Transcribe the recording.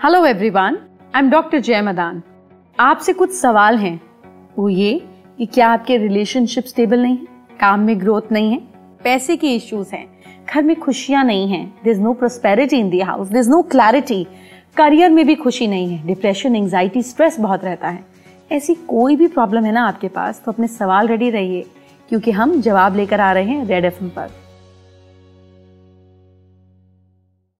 Hello everyone I am doctor Jay Madan आपसे कुछ सवाल हैं। वो ये कि क्या आपके रिलेशनशिप स्टेबल नहीं है? काम में ग्रोथ नहीं है? पैसे के इश्यूज़ हैं। घर में खुशियाँ नहीं हैं। There is no prosperity in the house there is no clarity career में भी खुशी नहीं है। डिप्रेशन एंग्जाइटी स्ट्रेस बहुत रहता है। ऐसी कोई भी प्रॉब्लम है ना आपके पास तो अपने सवाल रेडी रहिए, क्योंकि हम जवाब लेकर आ रहे हैं रेड एफएम पर।